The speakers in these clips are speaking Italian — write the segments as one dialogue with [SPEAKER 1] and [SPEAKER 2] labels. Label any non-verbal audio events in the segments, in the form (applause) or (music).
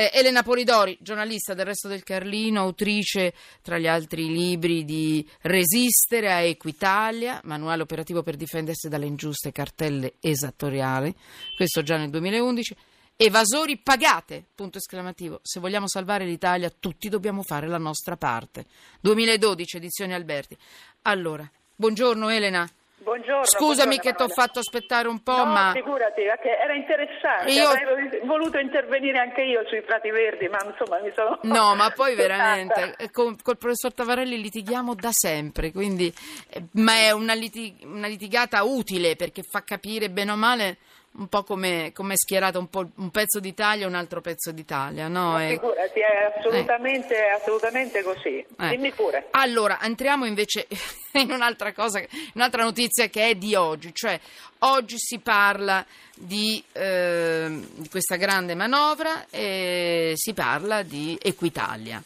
[SPEAKER 1] eh, Elena Polidori, giornalista del Resto del Carlino, autrice tra gli altri libri di Resistere a Equitalia, manuale operativo per difendersi dalle ingiuste cartelle esattoriali, questo già nel 2011. Evasori pagate, punto esclamativo. Se vogliamo salvare l'Italia, tutti dobbiamo fare la nostra parte. 2012, edizione Alberti. Allora, buongiorno Elena.
[SPEAKER 2] Buongiorno.
[SPEAKER 1] Scusami
[SPEAKER 2] buongiorno,
[SPEAKER 1] che ti ho fatto aspettare un po',
[SPEAKER 2] no,
[SPEAKER 1] ma...
[SPEAKER 2] figurati, era interessante.
[SPEAKER 1] Io-
[SPEAKER 2] Avrei voluto intervenire anche io sui Prati Verdi, ma insomma mi sono...
[SPEAKER 1] No, ma poi (laughs) veramente, eh, con, col professor Tavarelli litighiamo da sempre, quindi, eh, ma è una, liti- una litigata utile perché fa capire bene o male un po' come come è schierato un, un pezzo d'Italia e un altro pezzo d'Italia, no? E-
[SPEAKER 2] figurati, è assolutamente, è assolutamente così.
[SPEAKER 1] Eh.
[SPEAKER 2] Dimmi pure.
[SPEAKER 1] Allora, entriamo invece (laughs) in un'altra cosa, un'altra notizia che è di oggi, cioè oggi si parla di, eh, di questa grande manovra e si parla di Equitalia.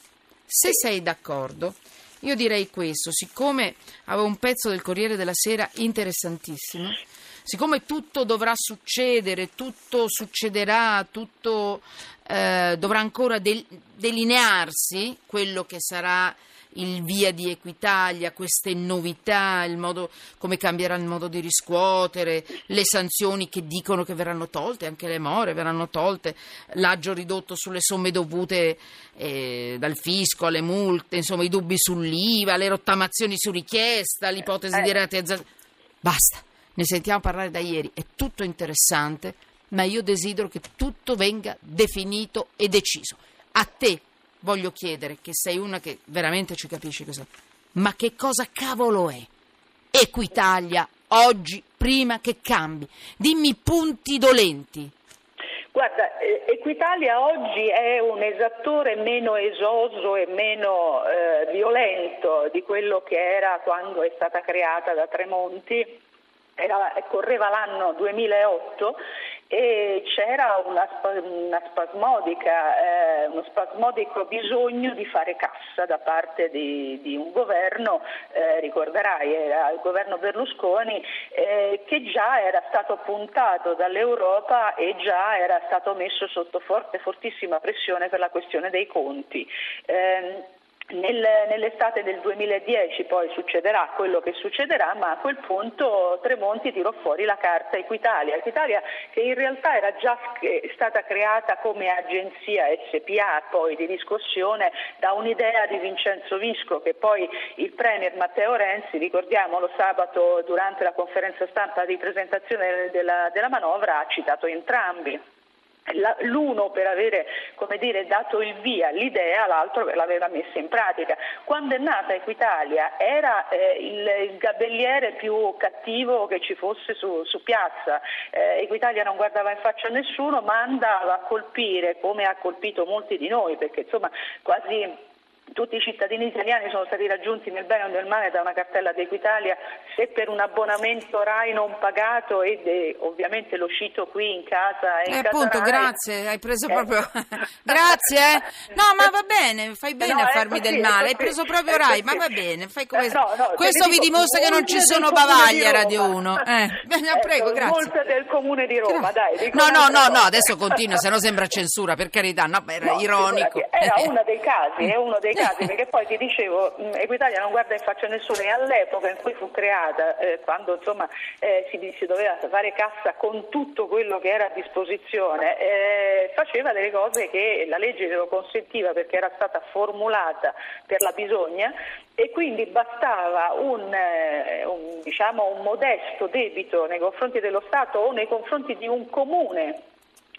[SPEAKER 1] Se sei d'accordo, io direi questo, siccome avevo un pezzo del Corriere della Sera interessantissimo, siccome tutto dovrà succedere, tutto succederà, tutto eh, dovrà ancora del- delinearsi quello che sarà il via di Equitalia, queste novità, il modo, come cambierà il modo di riscuotere, le sanzioni che dicono che verranno tolte, anche le more verranno tolte, l'aggio ridotto sulle somme dovute eh, dal fisco alle multe, insomma i dubbi sull'IVA, le rottamazioni su richiesta, l'ipotesi di
[SPEAKER 2] Eh.
[SPEAKER 1] rateizzazione. Basta, ne sentiamo parlare da ieri, è tutto interessante, ma io desidero che tutto venga definito e deciso. A te voglio chiedere, che sei una che veramente ci capisce cosa, ma che cosa cavolo è Equitalia oggi prima che cambi? Dimmi punti dolenti.
[SPEAKER 2] Guarda, eh, Equitalia oggi è un esattore meno esoso e meno eh, violento di quello che era quando è stata creata da Tremonti. Era- correva l'anno 2008 e c'era una, una eh, uno spasmodico bisogno di fare cassa da parte di, di un governo, eh, ricorderai, era il governo Berlusconi, eh, che già era stato puntato dall'Europa e già era stato messo sotto forte, fortissima pressione per la questione dei conti. Nel- nell'estate del 2010 poi succederà quello che succederà, ma a quel punto Tremonti tirò fuori la carta Equitalia, Equitalia che in realtà era già eh, stata creata come agenzia SPA poi di riscossione da un'idea di Vincenzo Visco che poi il Premier Matteo Renzi, ricordiamolo sabato durante la conferenza stampa di presentazione della, della manovra ha citato entrambi. L'uno per avere come dire, dato il via all'idea, l'altro l'aveva messa in pratica. Quando è nata Equitalia era eh, il, il gabelliere più cattivo che ci fosse su, su piazza. Eh, Equitalia non guardava in faccia a nessuno, ma andava a colpire, come ha colpito molti di noi, perché insomma quasi tutti i cittadini italiani sono stati raggiunti nel bene o nel male da una cartella di Equitalia, se per un abbonamento RAI non pagato ed eh, ovviamente lo cito qui in casa. E
[SPEAKER 1] Eh,
[SPEAKER 2] in casa
[SPEAKER 1] appunto,
[SPEAKER 2] RAI.
[SPEAKER 1] grazie, hai preso
[SPEAKER 2] Eh.
[SPEAKER 1] proprio. (laughs) grazie, eh. No, ma va bene, fai bene
[SPEAKER 2] No,
[SPEAKER 1] a farmi
[SPEAKER 2] così,
[SPEAKER 1] del male. Hai preso proprio Rai, ma va bene, fai come.
[SPEAKER 2] Eh, no, no,
[SPEAKER 1] Questo vi dimostra che non ci sono
[SPEAKER 2] del Comune
[SPEAKER 1] bavagli
[SPEAKER 2] di
[SPEAKER 1] a Radio
[SPEAKER 2] Roma.
[SPEAKER 1] 1. Eh, (laughs)
[SPEAKER 2] Ecco,
[SPEAKER 1] prego, grazie.
[SPEAKER 2] Molte del comune di Roma, dai.
[SPEAKER 1] No, no, no, no, adesso continua, se no sembra censura, per carità, no, era ironico.
[SPEAKER 2] Era uno dei casi, è uno dei casi, perché poi ti dicevo, mh, Equitalia non guarda in faccia a nessuno e all'epoca in cui fu creata, eh, quando insomma eh, si, si doveva fare cassa con tutto quello che era a disposizione, eh, faceva delle cose che la legge glielo consentiva perché era stata formulata per la bisogna e quindi bastava un, eh, un, diciamo, un modesto debito nei confronti dello Stato o nei confronti di un comune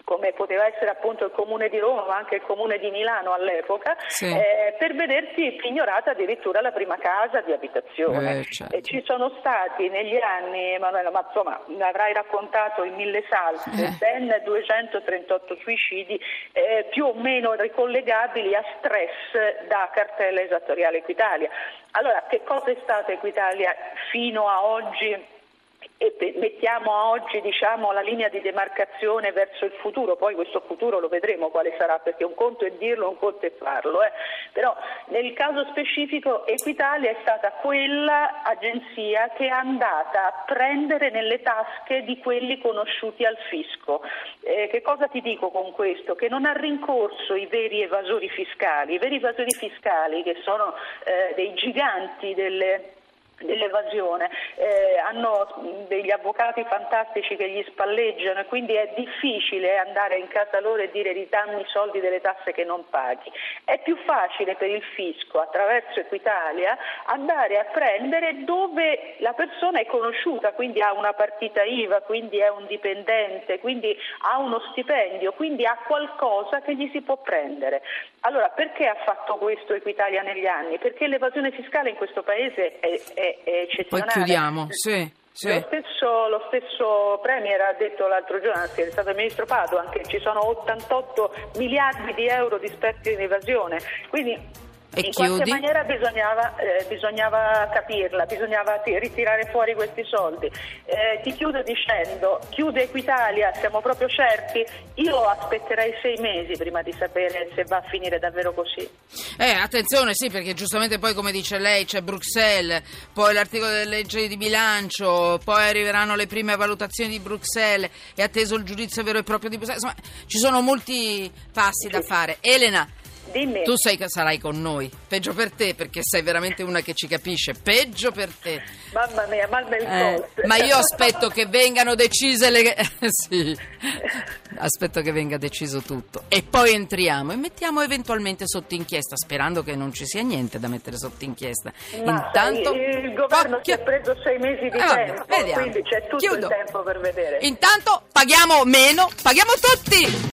[SPEAKER 2] come poteva essere appunto il comune di Roma, ma anche il comune di Milano all'epoca,
[SPEAKER 1] Sì.
[SPEAKER 2] eh, per vedersi pignorata addirittura la prima casa di abitazione.
[SPEAKER 1] Eh, certo.
[SPEAKER 2] E ci sono stati negli anni, Emanuela, ma insomma avrai raccontato in mille salse,
[SPEAKER 1] Eh.
[SPEAKER 2] ben 238 suicidi eh, più o meno ricollegabili a stress da cartella esattoriale Equitalia. Allora, che cosa è stata Equitalia fino a oggi? E mettiamo oggi diciamo, la linea di demarcazione verso il futuro, poi questo futuro lo vedremo quale sarà, perché un conto è dirlo, un conto è farlo, eh. però nel caso specifico Equitalia è stata quella agenzia che è andata a prendere nelle tasche di quelli conosciuti al fisco. Eh, che cosa ti dico con questo? Che non ha rincorso i veri evasori fiscali, i veri evasori fiscali che sono eh, dei giganti delle dell'evasione, eh, hanno degli avvocati fantastici che gli spalleggiano e quindi è difficile andare in casa loro e dire ridammi i soldi delle tasse che non paghi. È più facile per il fisco attraverso Equitalia andare a prendere dove la persona è conosciuta, quindi ha una partita IVA, quindi è un dipendente, quindi ha uno stipendio, quindi ha qualcosa che gli si può prendere. Allora perché ha fatto questo Equitalia negli anni? Perché l'evasione fiscale in questo paese è, è è, eccezionale.
[SPEAKER 1] Poi chiudiamo, sì. Sì.
[SPEAKER 2] Lo, stesso, lo, stesso, Premier ha detto l'altro giorno, anzi è stato il ministro Padoan, che ci sono 88 miliardi di euro di sperti in evasione. Quindi
[SPEAKER 1] e
[SPEAKER 2] in
[SPEAKER 1] chiudi?
[SPEAKER 2] qualche maniera bisognava, eh, bisognava, capirla, bisognava ritirare fuori questi soldi. Eh, ti chiudo dicendo, chiude Equitalia, siamo proprio certi, io aspetterei sei mesi prima di sapere se va a finire davvero così.
[SPEAKER 1] Eh, attenzione, sì, perché giustamente poi come dice lei c'è Bruxelles, poi l'articolo della legge di bilancio, poi arriveranno le prime valutazioni di Bruxelles, è atteso il giudizio vero e proprio di Bruxelles, insomma ci sono molti passi sì. da fare. Elena,
[SPEAKER 2] Dimmi.
[SPEAKER 1] Tu sei, sarai con noi. Peggio per te, perché sei veramente una che ci capisce. Peggio per te.
[SPEAKER 2] Mamma mia, mal nel eh,
[SPEAKER 1] Ma io aspetto che vengano decise le. (laughs) sì. Aspetto che venga deciso tutto. E poi entriamo e mettiamo eventualmente sotto inchiesta, sperando che non ci sia niente da mettere sotto inchiesta.
[SPEAKER 2] Ma Intanto. Il, governo si è preso sei mesi di eh, tempo,
[SPEAKER 1] vediamo.
[SPEAKER 2] quindi c'è tutto
[SPEAKER 1] Chiudo.
[SPEAKER 2] il tempo per vedere.
[SPEAKER 1] Intanto paghiamo meno, paghiamo tutti!